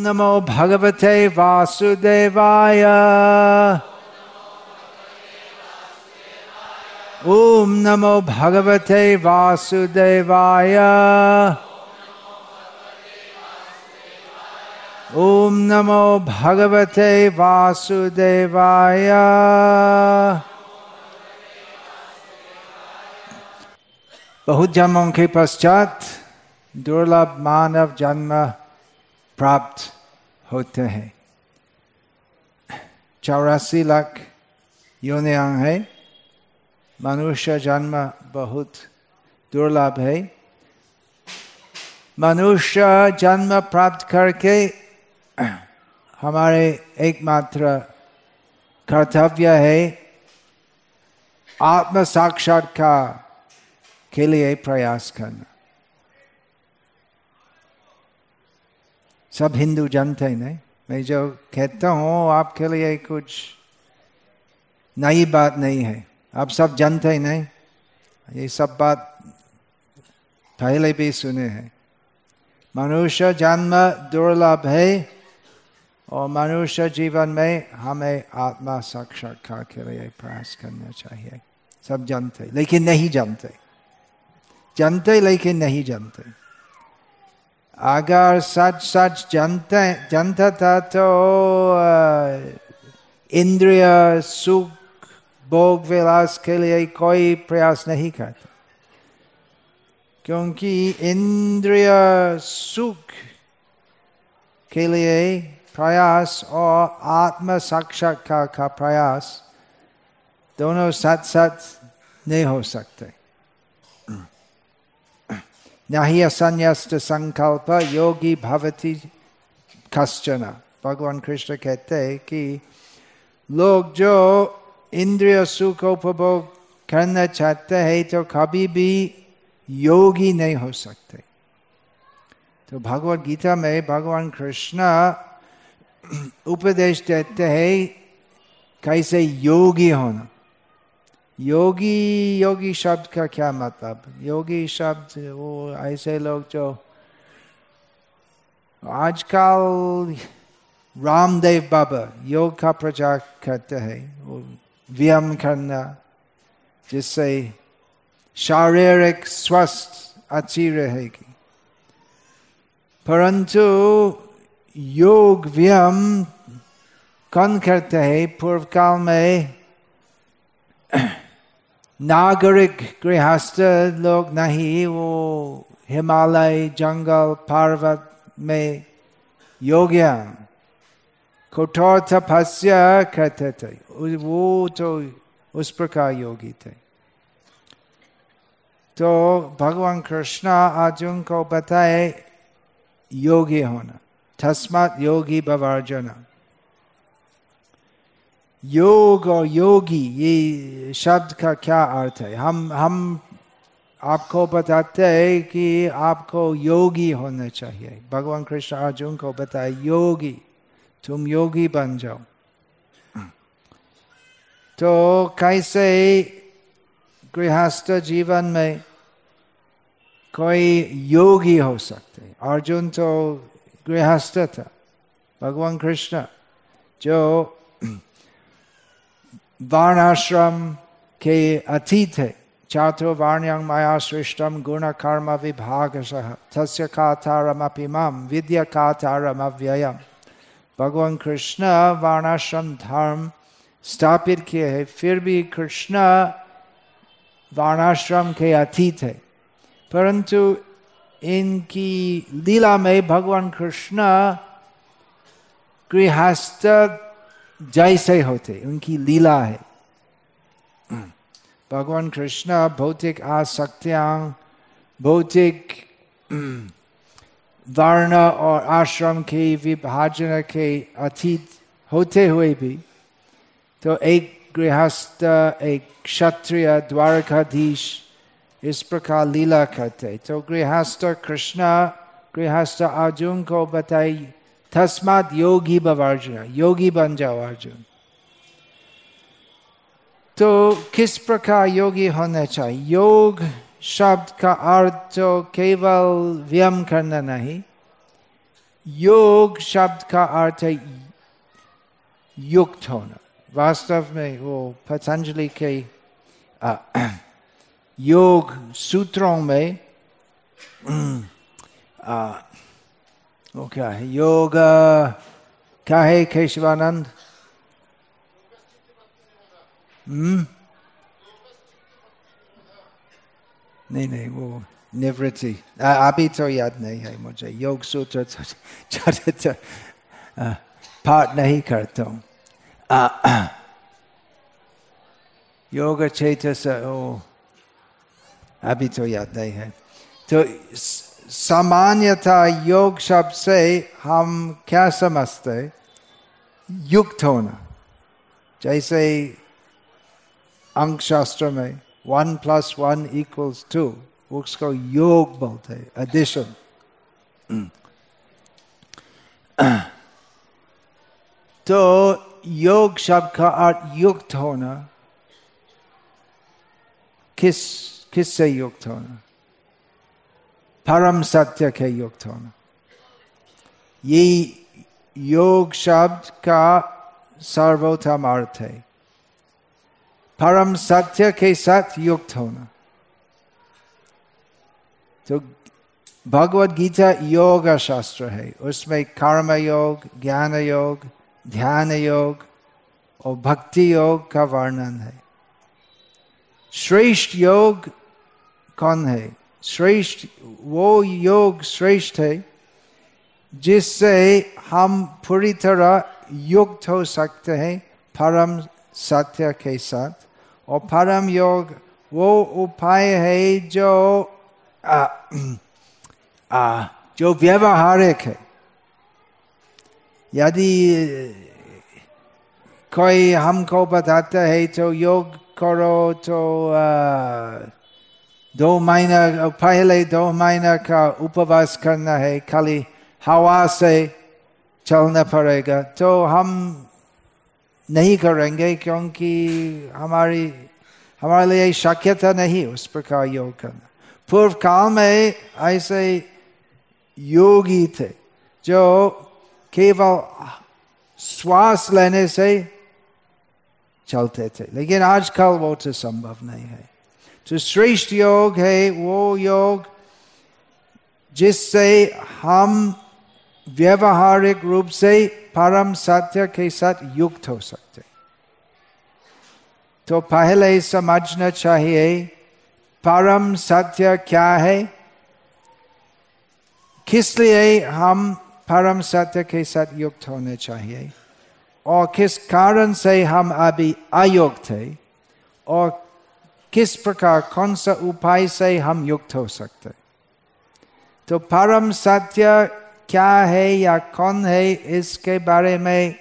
नमो भगवते वासुदेवाय। ओम नमो भगवते वासुदेवाय। ओम नमो भगवते वासुदेवाय। बहुत जन्मों के पश्चात दुर्लभ मानव जन्म प्राप्त होते हैं। चौरासी लाख योनियांग है। मनुष्य जन्म बहुत दुर्लभ है। मनुष्य जन्म प्राप्त करके हमारे एकमात्र कर्तव्य है आत्म साक्षात्कार के लिए प्रयास करना। सब हिंदू जानते हैं, नहीं? मैं जो कहता हूँ, आपके लिए कुछ नई बात नहीं है। आप सब जानते ही, नहीं? ये सब बात पहले भी सुने हैं। मनुष्य जन्म दुर्लभ है, और मनुष्य जीवन में हमें आत्मा साक्षात्कार के लिए प्रयास करना चाहिए। सब जानते, लेकिन नहीं जानते। जानते, लेकिन नहीं जानते। अगर सच सच जानते जानता था तो इंद्रिय सुख भोग विलास के लिए कोई प्रयास नहीं करता क्योंकि इंद्रिय सुख के लिए प्रयास और आत्म साक्षात्कार का प्रयास दोनों साथ साथ नहीं हो सकते नहीं असन्यास्त संकल्प योगी भवती कश्चन भगवान कृष्ण कहते हैं कि लोग जो इंद्रिय सुख उपभोग करना चाहते हैं तो कभी भी योगी नहीं हो सकते तो भगवत गीता में भगवान कृष्ण उपदेश देते हैं कैसे योगी होना योगी योगी शब्द का क्या मतलब? योगी शब्द, वो ऐसे लोग जो आजकल रामदेव बाबा योग का प्रचार करते हैं, वो व्यायाम करना, जिससे शारीरिक स्वस्थ अच्छी रहेगी। परंतु योग व्यायाम कौन करते हैं पूर्व काल में नागरिक गृहस्थ लोग नहीं वो हिमालय जंगल पर्वत में योग्य कठोर तपस्या करते थे वो तो उस प्रकार योगी थे तो भगवान कृष्ण अर्जुन को बताए योगी होना तस्मात योगी बवार्जना योग और योगी, ये शब्द का क्या अर्थ है? हम हम आपको बताते हैं कि आपको योगी होना चाहिए। भगवान कृष्ण अर्जुन को बताए, योगी, तुम योगी बन जाओ। तो कैसे गृहस्थ जीवन में कोई योगी हो सकते? अर्जुन तो गृहस्थ था। भगवान कृष्ण जो वर्णाश्रम के अतीत है चातुर वर्ण्यं मया सृष्टम गुण कर्म विभाग सह तस्य कातारमपि माम विद्या कातारम अव्ययम भगवान कृष्ण वर्णाश्रम धर्म स्थापित किए है फिर भी कृष्ण वर्णाश्रम के अतीत है परंतु इनकी लीला में भगवान कृष्ण गृहस्थ जैसे होते, उनकी लीला है। भगवान कृष्ण, भौतिक आसक्तियाँ, भौतिक, वर्ण और आश्रम के विभाजन के अतीत होते हुए भी तो एक गृहस्थ, एक क्षत्रिय द्वारकाधीश इस प्रकार लीला करते। तो गृहस्थ कृष्ण, गृहस्थ अर्जुन को बताई तस्मात योगी बव अर्जुन योगी बन जाओ अर्जुन। तो किस प्रकार योगी होना चाहिए? योग शब्द का अर्थ तो केवल व्यायाम करना नहीं। योग शब्द का अर्थ है युक्त होना। वास्तव में वो पतंजलि के आ, योग सूत्रों में आ, वो क्या है? योग। क्या है केशवानंद? हम्म? नहीं नहीं, वो निवृत्ति। अभी तो याद नहीं है मुझे। योग सूत्र ज़्यादातर पाठ नहीं करता हूँ। योग चेतस ओ, अभी तो याद नहीं है। तो सामान्यता योग शब्द से हम क्या समझते युक्त होना। जैसे अंक शास्त्र में one plus one equals two उसको योग हैं एडिशन तो योग शब्द का अर्थ युक्त होना, किस किस से युक्त होना? परम सत्य के युक्त होना ये योग शब्द का सर्वोत्तम अर्थ है परम सत्य के साथ युक्त होना तो भगवत गीता योग शास्त्र है उसमें कर्म योग ज्ञान योग ध्यान योग और भक्ति योग का वर्णन है श्रेष्ठ योग कौन है श्रेष्ठ वो योग श्रेष्ठ है जिससे हम पूरी तरह युक्त हो सकते हैं परम सत्य के साथ। और परम योग वो उपाय है जो आ, आ, जो व्यवहारिक है। यदि कोई हमको बताता है तो योग करो तो आ, दो महीना पहले दो महीना का उपवास करना है खाली हवा से चलना पड़ेगा तो हम नहीं करेंगे क्योंकि हमारी हमारे लिए शक्यता नहीं उस प्रकार योग करना पूर्व काल में ऐसे योगी थे जो केवल श्वास लेने से चलते थे लेकिन आजकल वो तो संभव नहीं है तो श्रेष्ठ योग है वो योग जिससे हम व्यवहारिक रूप से परम सत्य के साथ युक्त हो सकते तो पहले समझना चाहिए परम सत्य क्या है किस लिए हम परम सत्य के साथ युक्त होने चाहिए और किस कारण से हम अभी अयुक्त थे और किस प्रकार, कौन सा उपाय से हम युक्त हो सकते? तो परम सत्य क्या है या कौन है, इसके बारे में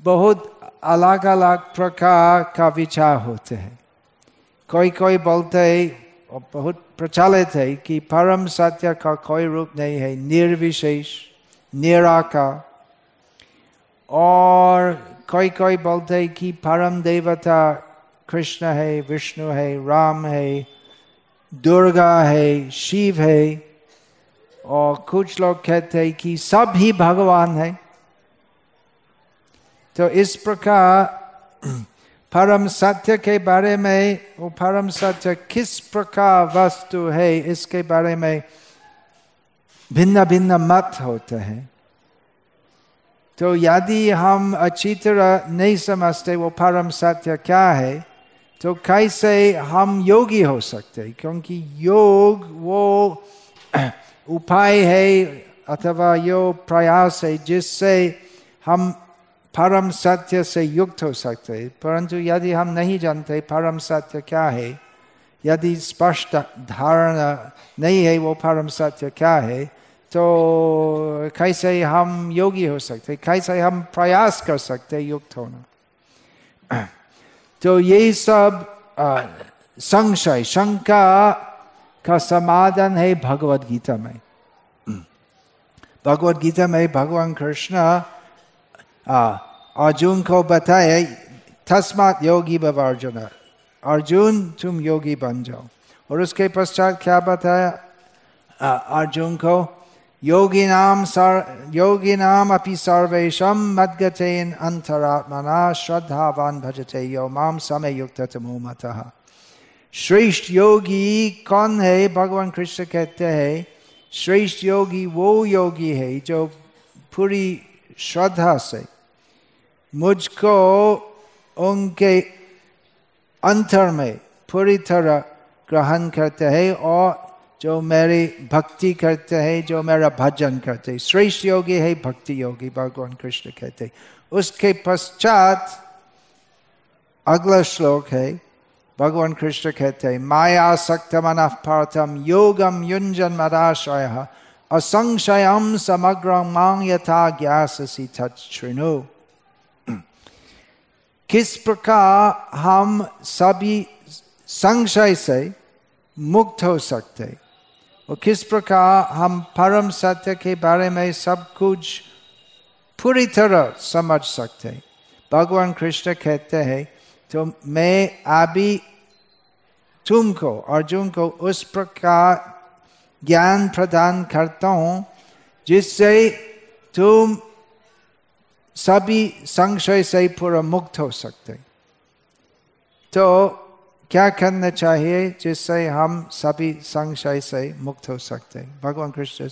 बहुत अलग अलग प्रकार का विचार होते हैं। कोई कोई बोलते हैं, और बहुत प्रचलित है, कि परम सत्य का कोई रूप नहीं है, निर्विशेष, निराकार। और कोई कोई बोलते हैं कि परम देवता कृष्ण है विष्णु है राम है दुर्गा है शिव है और कुछ लोग कहते हैं कि सब ही भगवान है। तो इस प्रकार परम सत्य के बारे में, वो परम सत्य किस प्रकार वस्तु है, इसके बारे में भिन्न भिन्न मत होते हैं। तो यदि हम अच्छी तरह नहीं समझते वो परम सत्य क्या है तो कैसे हम योगी हो सकते क्योंकि योग वो उपाय है अथवा यो प्रयास है जिससे हम परम सत्य से युक्त हो सकते हैं। परंतु यदि हम नहीं जानते परम सत्य क्या है, यदि स्पष्ट धारणा नहीं है वो परम सत्य क्या है तो कैसे हम योगी हो सकते कैसे हम प्रयास कर सकते युक्त होना? तो ये सब संशय, शंका का समाधान है भगवत गीता में। भगवत गीता में भगवान कृष्ण अर्जुन को बताए, तस्मात योगी बब अर्जुन। अर्जुन, तुम योगी बन जाओ। और उसके पश्चात क्या बताया अर्जुन को योगिनाम सर, योगिनाम अपि सर्वेशम मद्गतेन अंतरात्मना श्रद्धावान भजते यो माम समय युक्त तमोमतः श्रेष्ठ योगी कौन है? भगवान कृष्ण कहते हैं श्रेष्ठ योगी वो योगी है जो पूरी श्रद्धा से मुझको उनके अंतर में पूरी तरह ग्रहण करते हैं और जो मेरी भक्ति करते हैं, जो मेरा भजन करते हैं। श्रेष्ठ योगी है, भक्ति योगी, भगवान कृष्ण कहते उसके पश्चात अगला श्लोक है, भगवान कृष्ण कहते हैं, माया सक्त मन पार्थम योगम युंजन मदाशय असंशयम समग्र मांग यथा ज्ञासी तृणु किस प्रकार हम सभी संशय से मुक्त हो सकते और किस प्रकार हम परम सत्य के बारे में सब कुछ पूरी तरह समझ सकते हैं। भगवान कृष्ण कहते हैं तो मैं अभी तुमको अर्जुन को उस प्रकार ज्ञान प्रदान करता हूँ, जिससे तुम सभी संशय से पूरा मुक्त हो सकते तो क्या करना चाहिए जिससे हम सभी संशय से मुक्त हो सकते भगवान कृष्ण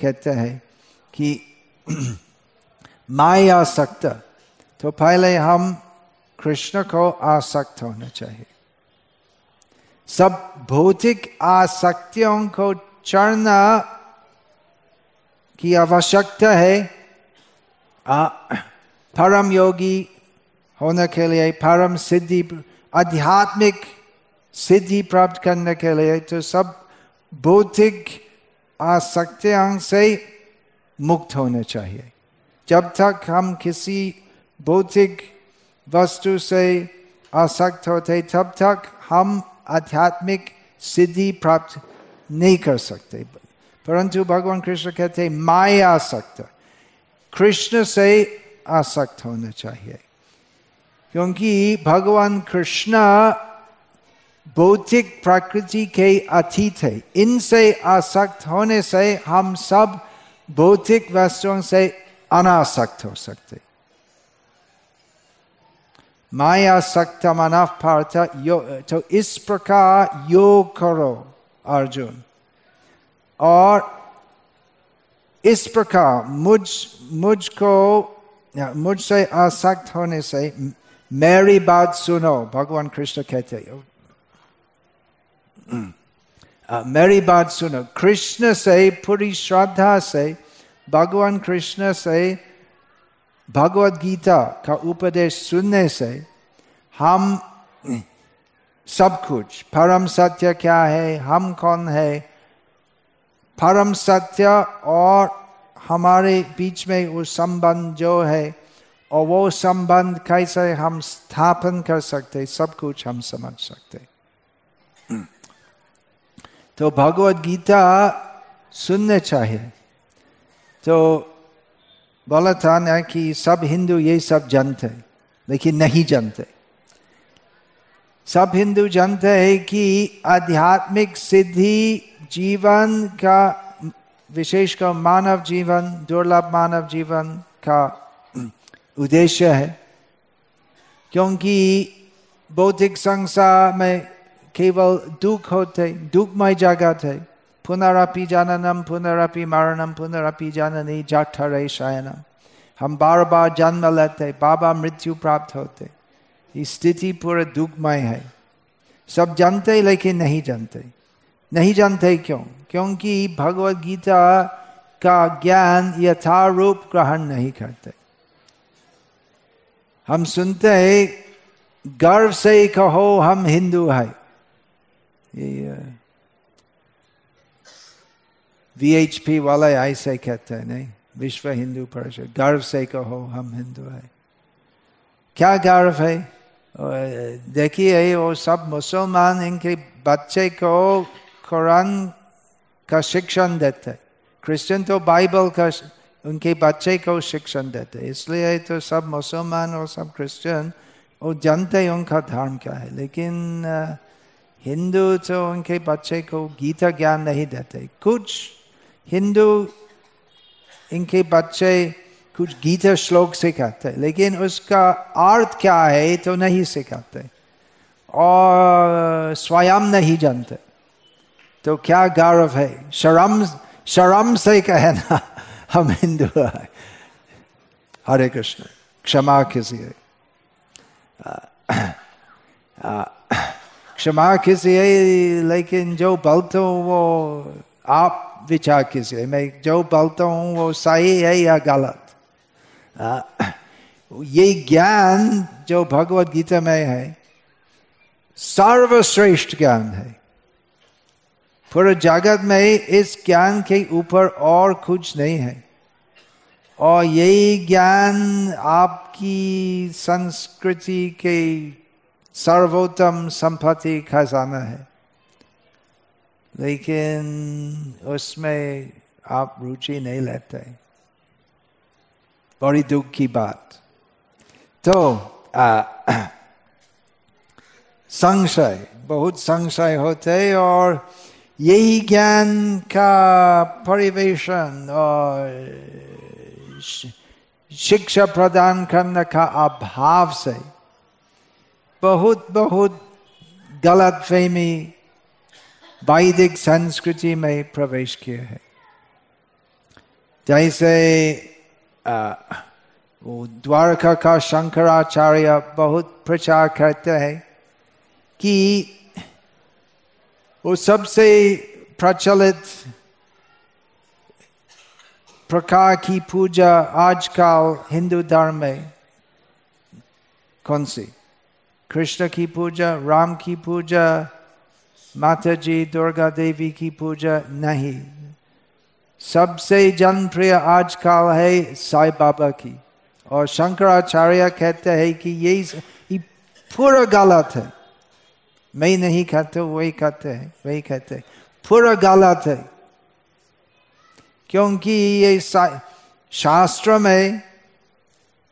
कहते हैं कि माया आसक्त तो पहले हम कृष्ण को आसक्त होना चाहिए। सब भौतिक आसक्तियों को चढ़ना की आवश्यकता है। परम योगी होने के लिए परम सिद्धि, आध्यात्मिक सिद्धि प्राप्त करने के लिए तो सब भौतिक आसक्तियों से मुक्त होने चाहिए। जब तक हम किसी भौतिक वस्तु से आसक्त होते, तब तक हम आध्यात्मिक सिद्धि प्राप्त नहीं कर सकते। परंतु भगवान कृष्ण कहते माया आसक्त, कृष्ण से आसक्त होना चाहिए। क्योंकि भगवान कृष्ण भौतिक प्रकृति के अतीत है इनसे आसक्त होने से हम सब भौतिक वस्तुओं से अनासक्त हो सकते माया सक्त मना पार्थ यो तो इस प्रकार योग करो अर्जुन और इस प्रकार मुझ मुझको मुझसे आसक्त होने से मेरी बात सुनो भगवान कृष्ण कहते मेरी बात सुनो कृष्ण से पूरी श्रद्धा से भगवान कृष्ण से भगवत गीता का उपदेश सुनने से हम सब कुछ परम सत्य क्या है हम कौन है परम सत्य और हमारे बीच में वो संबंध जो है और वो संबंध कैसे हम स्थापन कर सकते सब कुछ हम समझ सकते तो भगवत गीता सुनने चाहिए। तो बोला था ना कि सब हिंदू ये सब जानते लेकिन नहीं जानते। सब हिंदू जानते हैं कि आध्यात्मिक सिद्धि जीवन का विशेषकर मानव जीवन, दुर्लभ मानव जीवन का उद्देश्य है। क्योंकि बौद्धिक संसार में केवल दुख होते, दुखमय जगह थे। पुनरअपि जननम, पुनरअपि मरणम, पुनरअपि जननी जठरे शयनम। हम बार बार जन्म लेते, बाबा मृत्यु प्राप्त होते। स्थिति पूरे दुखमय है। सब जानते लेकिन नहीं जानते। नहीं जानते क्यों? क्योंकि भगवत गीता का ज्ञान यथारूप ग्रहण नहीं करते। हम सुनते हैं, गर्व से कहो, हम हिंदू है। वीएचपी वाला ऐसे कहते हैं नहीं विश्व हिंदू परिषद गर्व से कहो हम हिंदू है क्या गर्व है देखिए वो सब मुसलमान इनके बच्चे को कुरान का शिक्षण देते क्रिश्चियन तो बाइबल का उनके बच्चे को शिक्षण देते इसलिए तो सब मुसलमान और सब क्रिश्चियन वो जानते हैं उनका धर्म क्या है लेकिन हिंदू तो उनके बच्चे को गीता ज्ञान नहीं देते, कुछ हिंदू इनके बच्चे कुछ गीता श्लोक सिखाते, लेकिन उसका अर्थ क्या है तो नहीं सिखाते और स्वयं नहीं जानते। तो क्या गौरव है? शर्म शर्म से कहना हम हिंदू है। हरे कृष्ण, क्षमा कीजिए। क्षमा कीजिए लेकिन जो बोलते हूँ वो आप विचार कीजिए मैं जो बोलता हूँ वो सही है या गलत ये ज्ञान जो भगवत गीता में है सर्वश्रेष्ठ ज्ञान है पूरे जगत में इस ज्ञान के ऊपर और कुछ नहीं है और यही ज्ञान आपकी संस्कृति के सर्वोत्तम संपत्ति खजाना है लेकिन उसमें आप रुचि नहीं लेते बड़ी दुख की बात तो संशय बहुत संशय होते और यही ज्ञान का परिवेशन और शिक्षा प्रदान करने का अभाव से बहुत बहुत गलत फहमी वैदिक संस्कृति में प्रवेश किया है। जैसे वो द्वारका का शंकराचार्य बहुत प्रचार करते हैं कि वो सबसे प्रचलित प्रकार की पूजा आजकल हिंदू धर्म में कौन सी? कृष्ण की पूजा राम की पूजा माता जी दुर्गा देवी की पूजा नहीं सबसे जनप्रिय आजकल है साई बाबा की और शंकराचार्य कहते हैं कि ये पूरा गलत है मैं नहीं कहते वही कहते हैं वही कहते हैं पूरा गलत है क्योंकि ये शास्त्र में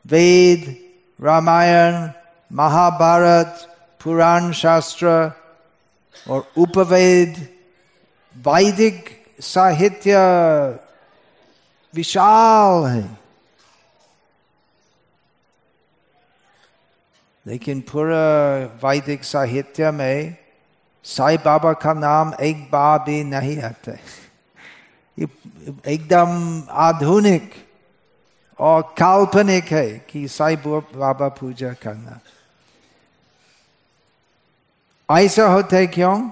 वेद रामायण महाभारत पुराण शास्त्र और उपवेद वैदिक साहित्य विशाल है लेकिन पूरा वैदिक साहित्य में साई बाबा का नाम एक बार भी नहीं आता एकदम आधुनिक और काल्पनिक है कि साई बाबा पूजा करना ऐसा होता है क्यों?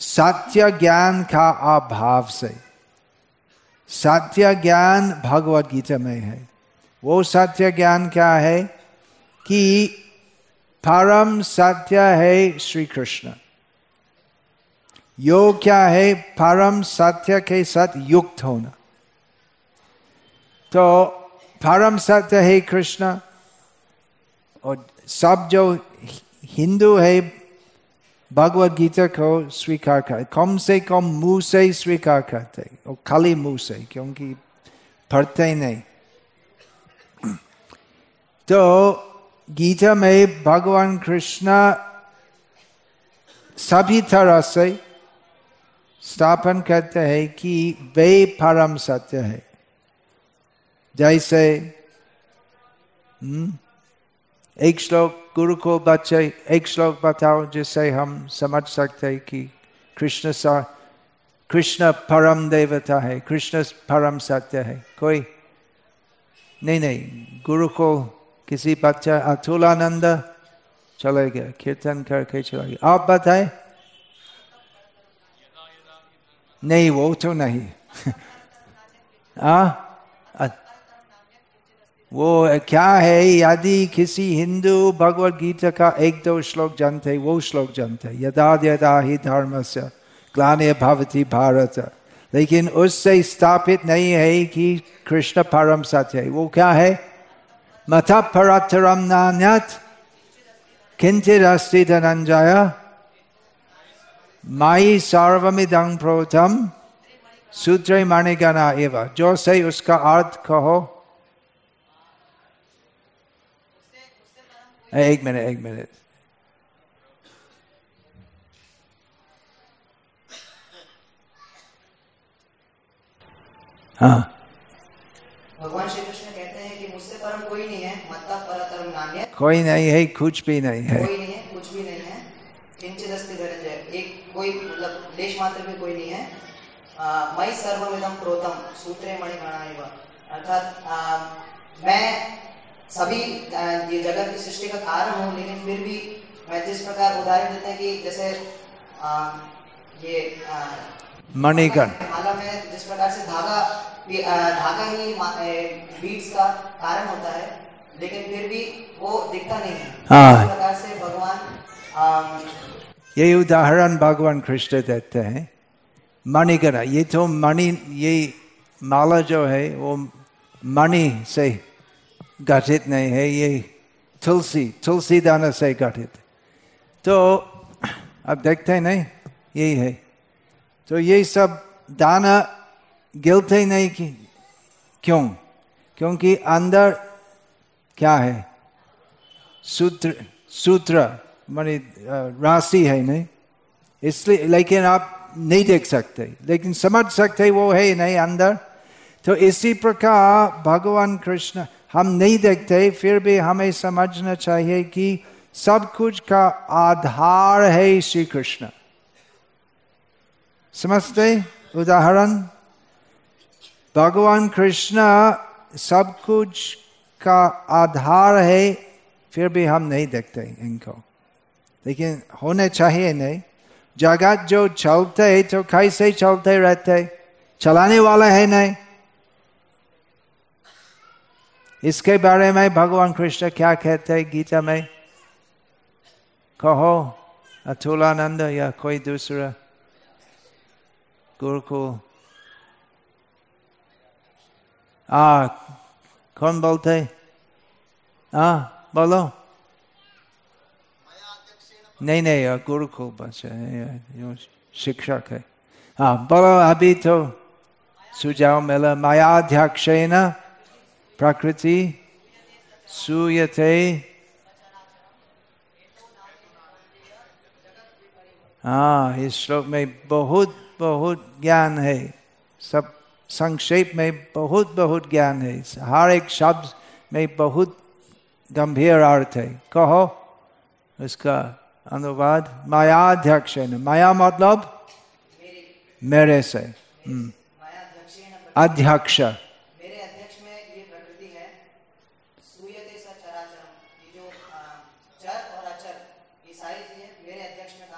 सत्य ज्ञान का अभाव से। सत्य ज्ञान भगवत गीता में है। वो सत्य ज्ञान क्या है? कि परम सत्य है श्री कृष्ण योग क्या है? परम सत्य के साथ युक्त होना। तो परम सत्य है कृष्ण। और सब जो हिंदू है भगवत गीता को स्वीकार कर कम से कम मुँह से स्वीकार करते और खाली मुँह से क्योंकि पढ़ते नहीं। तो गीता में भगवान कृष्णा सभी तरह से स्थापन करते हैं कि वे परम सत्य है। जैसे हम्म, एक श्लोक गुरु को बच्चे एक श्लोक बताओ जिससे हम समझ सकते हैं कि कृष्ण सा कृष्ण परम देवता है कृष्ण परम सत्य है कोई नहीं नहीं गुरु को किसी बच्चा अतुलानंद चले गया कीर्तन करके चला गया आप बताए नहीं वो तो नहीं आ? वो क्या है यदि? किसी हिंदू भगवत गीता का एक दो श्लोक जानते, वो श्लोक जानते। यदा यदा ही धर्म से ग्लाने भवती भारत। लेकिन उससे स्थापित नहीं है कि कृष्ण परम सत्य है। वो क्या है? मथा परतरम नान्यत, किंचिदस्ति धनंजय, माई सर्वमिदं प्रोतम, सूत्र मणिगणा एवं। जो से उसका अर्थ कहो। एक मिनट एक मिनट हाँ भगवान श्री कृष्ण कहते हैं कि मुझसे परम कोई नहीं है मत्ता परतरम नान्य। कोई नहीं है कुछ भी नहीं है। कोई नहीं है कुछ भी नहीं है। किंचित अस्ति धनंजय एक कोई मतलब देश मात्र में कोई नहीं है। आ, मई सर्वविदम प्रोतम सूत्रे मणिगणा अर्थात मैं सभी ये जगत की सृष्टि का कारण हूँ लेकिन फिर भी मैं जिस प्रकार उदाहरण देते हैं कि जैसे आ, ये आ, मणिगण। माला में जिस प्रकार से धागा धागा ही बीड्स का कारण होता है लेकिन फिर भी वो दिखता नहीं है। हाँ। प्रकार से भगवान ये उदाहरण भगवान कृष्ण देते हैं। मणिगण ये तो मणि ये माला जो है वो मणि से गठित नहीं है, ये तुलसी तुलसी दाना से गठित। तो अब देखते हैं, नहीं, यही है। तो ये सब दाना गिलते नहीं कि, क्यों? क्योंकि अंदर क्या है? सूत्र सूत्र, मानी राशि है, नहीं? इसलिए, लेकिन आप नहीं देख सकते। लेकिन समझ सकते वो है, नहीं, अंदर। तो इसी प्रकार भगवान कृष्ण हम नहीं देखते, फिर भी हमें समझना चाहिए कि सब कुछ का आधार है श्री कृष्ण। समझते? उदाहरण, भगवान कृष्ण सब कुछ का आधार है, फिर भी हम नहीं देखते इनको। लेकिन होने चाहिए नहीं। जगत जो चलते तो कैसे चलते रहते? चलाने वाला है नहीं। इसके बारे में भगवान कृष्ण क्या कहते हैं? गीता में कहो, अतुलानंद या कोई दूसरा गुरुकुल। आ, कौन बोलते आ, बोलो। नहीं नहीं गुरुकुल बस है शिक्षक है। हाँ बोलो, अभी तो सुझाव मिला। मायाध्यक्ष न प्रकृति सूयते हाँ इस श्लोक में बहुत बहुत ज्ञान है। सब संक्षेप में बहुत बहुत ज्ञान है। हर एक शब्द में बहुत गंभीर अर्थ है। कहो उसका अनुवाद मायाध्यक्ष माया मतलब मेरे से। हम्म, अध्यक्ष मेरे अध्यक्ष में ये प्रकृति है सूयते स चराचरम ये जो आ, चर और अचर ये सारी चीज़ें मेरे अध्यक्ष में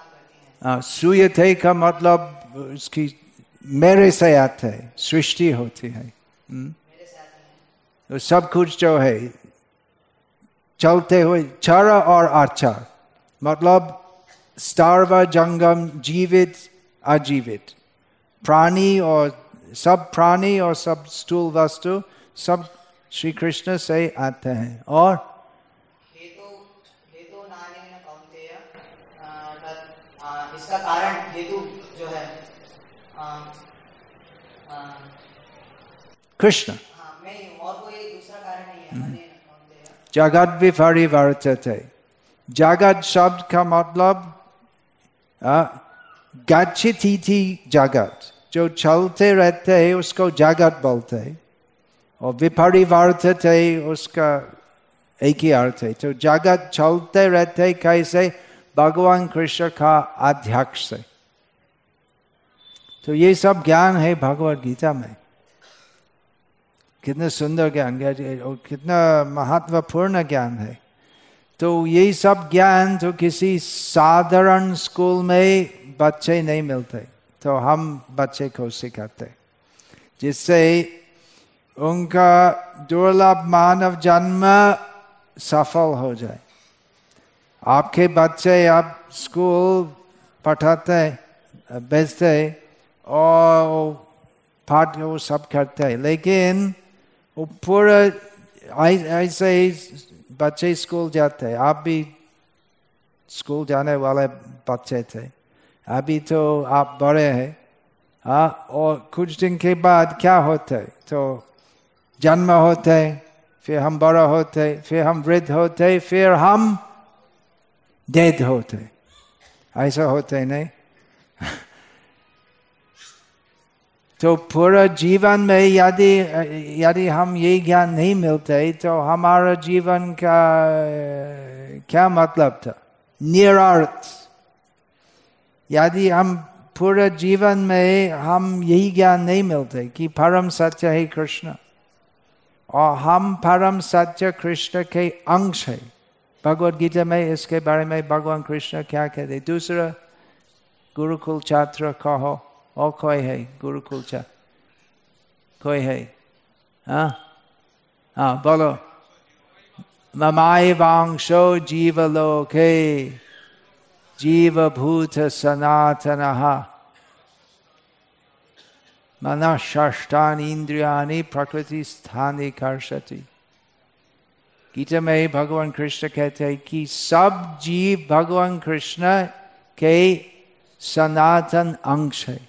सूयते का मतलब उसकी मेरे से आते है सृष्टि होती है। हम्म, तो सब कुछ जो है चलते हुए चर और अचर मतलब स्टार्व जंगम जीवित अजीवित। प्राणी और सब प्राणी और सब स्थूल वस्तु सब श्री कृष्ण से आते हैं। और हेतु हेतु नाने न कौन्तेय आ, तत्- आ, इसका कारण हेतु जो है कृष्ण। मैं और कोई दूसरा कारण नहीं है अनेन कौन्तेय जगत शब्द का मतलब गच्छती थी जगत जो चलते रहते है उसको जगत बोलते है। और विपरिवर्तते उसका एक ही अर्थ है। तो जगत चलते रहते कैसे? भगवान कृष्ण का अध्यक्ष से तो ये सब ज्ञान है भगवत गीता में। कितना सुंदर ज्ञान, और कितना महत्वपूर्ण ज्ञान है। तो ये सब ज्ञान तो किसी साधारण स्कूल में बच्चे नहीं मिलते तो हम बच्चे को सिखाते। जिससे उनका दुर्लभ मानव जन्म सफल हो जाए। आपके बच्चे आप स्कूल पढ़ाते भेजते और पाठ वो सब करते। हैं लेकिन वो पूरा ऐसे ही बच्चे स्कूल जाते। हैं आप भी स्कूल जाने वाले बच्चे थे। अभी तो आप बड़े हैं। हाँ और कुछ दिन के बाद क्या होते? तो जन्म होते, फिर हम बड़ा होते, फिर हम वृद्ध होते, फिर हम डेड होते। ऐसा होते नहीं। तो पूरा जीवन में यदि यदि हम ये ज्ञान नहीं मिलते तो हमारा जीवन का, क्या मतलब था? निरार्थ। यदि हम पूरे जीवन में हम यही ज्ञान नहीं मिलते कि परम सत्य है कृष्ण, और हम परम सत्य कृष्ण के अंश है भगवत गीता में इसके बारे में भगवान कृष्ण क्या कहते दूसरा गुरुकुल छात्र कहो और कोई है गुरुकुल छात्र कोई है हाँ हाँ बोलो ममाई वांशो जीवलोके जीवभूत सनातन मन षष्टान इंद्रियानि प्रकृति स्थानी कर्षति गीता में भगवान कृष्ण कहते हैं कि सब जीव भगवान कृष्ण के सनातन अंश है।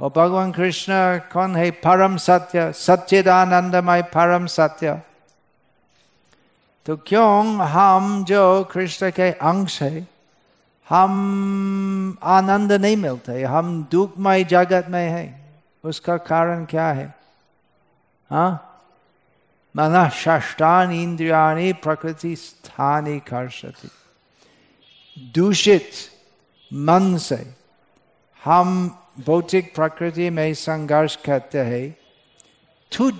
और भगवान कृष्ण कौन है? परम सत्य, सच्चिदानंदमय परम सत्य। तो क्यों हम जो कृष्ण के अंश है, हम आनंद नहीं मिलते हम दुखमय जगत में है। उसका कारण क्या है? हाँ? मन षष्टान इंद्रियाणी प्रकृति स्थानी कर्षति दूषित मन से हम भौतिक प्रकृति में संघर्ष करते हैं तुझ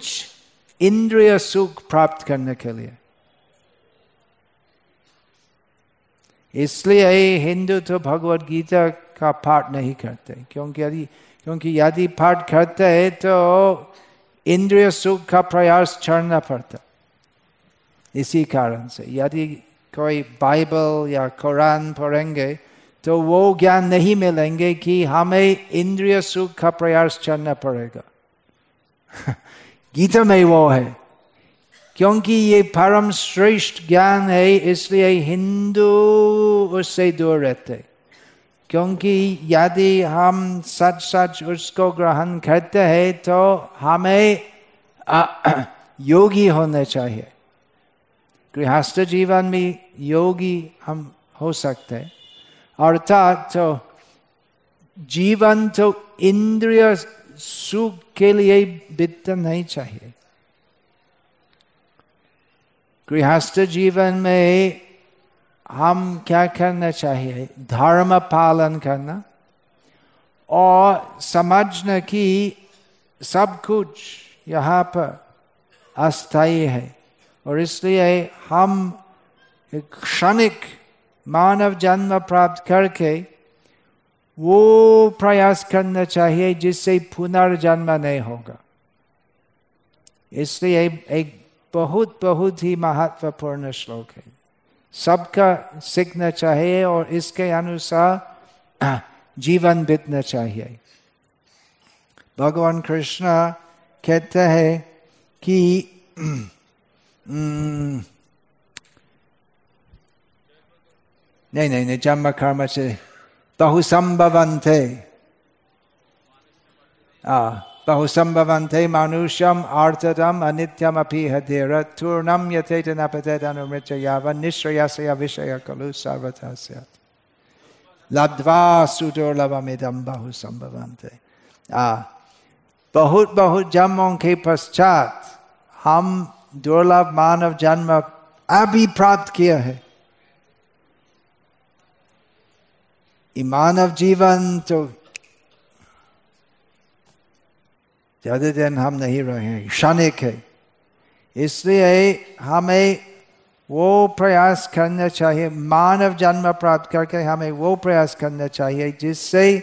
इंद्रिय सुख प्राप्त करने के लिए इसलिए हिंदू तो भगवत गीता का पाठ नहीं करते क्योंकि यदि क्योंकि यदि पाठ करते हैं तो इंद्रिय सुख का प्रयास छोड़ना पड़ता इसी कारण से, यदि कोई बाइबल या कुरान पढ़ेंगे तो वो ज्ञान नहीं मिलेंगे कि हमें इंद्रिय सुख का प्रयास करना पड़ेगा। गीता में वो है, क्योंकि ये परम श्रेष्ठ ज्ञान है, इसलिए हिंदू उससे दूर रहते क्योंकि यदि हम सच सच उसको ग्रहण करते हैं तो हमें योगी होने चाहिए। गृहस्थ जीवन में योगी हम हो सकते हैं। अर्थात तो जीवन तो इंद्रिय सुख के लिए बीतना नहीं चाहिए। गृहस्थ जीवन में हम क्या करना चाहिए? धर्म पालन करना और समझना कि सब कुछ यहाँ पर अस्थायी है। और इसलिए हम एक क्षणिक मानव जन्म प्राप्त करके वो प्रयास करना चाहिए जिससे पुनर्जन्म नहीं होगा। इसलिए एक बहुत बहुत ही महत्वपूर्ण श्लोक है। सबका सीखना चाहिए और इसके अनुसार जीवन बीतना चाहिए। भगवान कृष्ण कहते हैं कि नहीं नहीं नहीं जन्म कर्म से बहुसंभवंते। बहुसंभवंते मनुष्यम आर्तदम अनित्यम अपि हधेर तूर्णम यथेत न पतेत अनुमृत यावन निश्रयसय विषय खलु सर्वथा स्यात् लब्ध्वा सुदुर्लभमिदम बहुसंभवंते आ बहुत बहुत जन्मों के पश्चात हम दुर्लभ मानव जन्म अभी प्राप्त किया है मानव जीवन तो ज़्यादा दिन हम नहीं रहे क्षणिक है। इसलिए हमें वो प्रयास करना चाहिए, मानव जन्म प्राप्त करके हमें वो प्रयास करना चाहिए, जिससे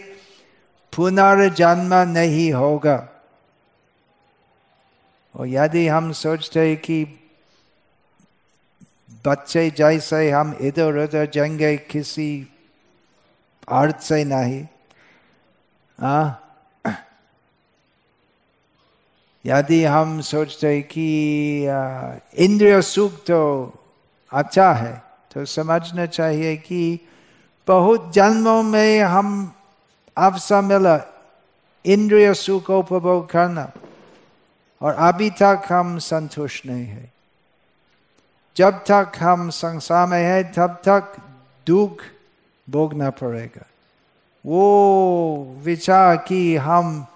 पुनर्जन्म नहीं होगा। और यदि हम सोचते हैं कि बच्चे जैसे हम इधर उधर जाएँगे किसी अर्थ से नहीं आ यदि हम सोचते कि इंद्रिय सुख तो अच्छा है तो समझना चाहिए कि बहुत जन्मों में हम अवसर मिला इंद्रिय सुख उपभोग करना, और अभी तक हम संतुष्ट नहीं है। जब तक हम संसार में है, तब तक दुख भोगना पड़ेगा। वो विचार कि हम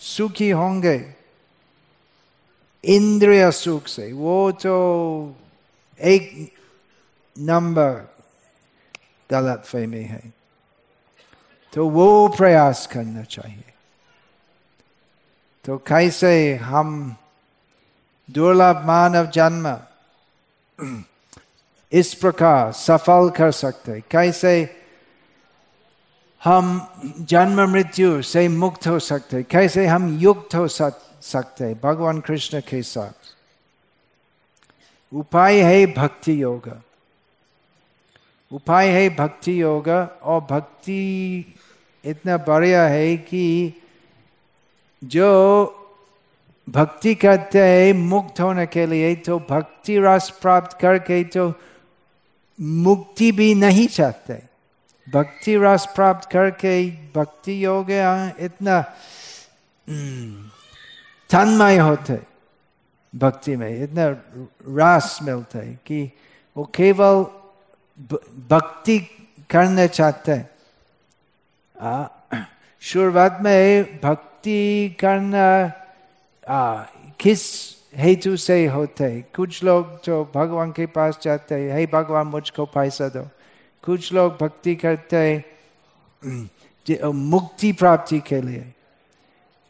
सुखी होंगे इंद्रिय सुख से वो तो एक नंबर गलत फहमी है तो वो प्रयास करना चाहिए तो कैसे हम दुर्लभ मानव जन्म इस प्रकार सफल कर सकते कैसे हम जन्म मृत्यु से मुक्त हो सकते कैसे हम युक्त हो सकते भगवान कृष्ण के साथ उपाय है भक्ति योग उपाय है भक्ति योग और भक्ति इतना बढ़िया है कि जो भक्ति करते हैं मुक्त होने के लिए तो भक्ति रस प्राप्त करके तो मुक्ति भी नहीं चाहते भक्ति रस प्राप्त करके भक्ति योग इतना तन्मय होते भक्ति में इतना रस मिलता है कि वो केवल भक्ति करना चाहते हैं शुरुआत में भक्ति करना किस हेतु से होते कुछ लोग जो भगवान के पास जाते हैं हे भगवान मुझको पैसा दो कुछ लोग भक्ति करते मुक्ति प्राप्ति के लिए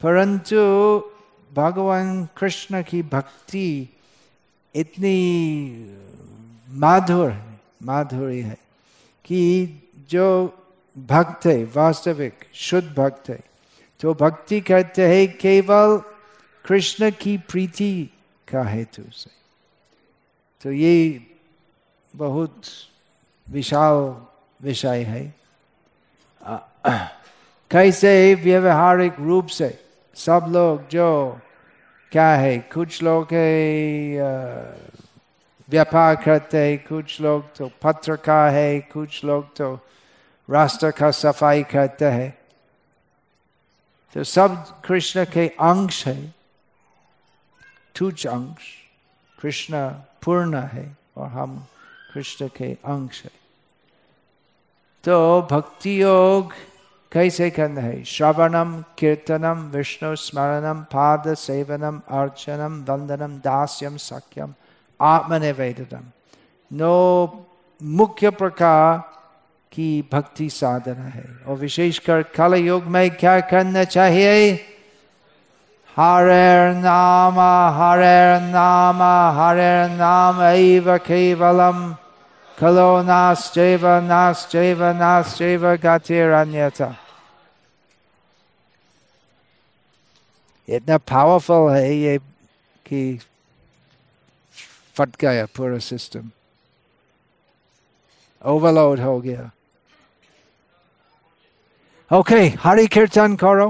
परंतु भगवान कृष्ण की भक्ति इतनी माधुर माधुरी है कि जो भक्त है, वास्तविक, शुद्ध भक्त है तो भक्ति करते हैं केवल कृष्ण की प्रीति का हेतु से। तो ये बहुत विशाल विषय है। कैसे व्यवहारिक रूप से सब लोग जो क्या है, कुछ लोग है व्यापार करते हैं, कुछ लोग तो पत्र का है, कुछ लोग तो राष्ट्र का सफ़ाई करते हैं। तो सब कृष्ण के अंश है तुझ अंश, कृष्ण पूर्ण है और हम कृष्ण के अंश है। तो भक्ति योग कैसे करना है श्रवणम कीर्तनम विष्णु स्मरणम पाद सेवनम अर्चनम वंदनम दास्यम सख्यम आत्मनिवेदनम नो मुख्य प्रकार की भक्ति साधना है और विशेषकर कल युग में क्या करना चाहिए Harer Nama, Harer Nama, Harer Nama Eva Kevalam, Kalo Nascheva, Nascheva, Nascheva Gatiranyata. इतना पावरफुल है ये कि फट गया पूरा सिस्टम ओवरलोड हो गया ओके हरि कीर्तन करो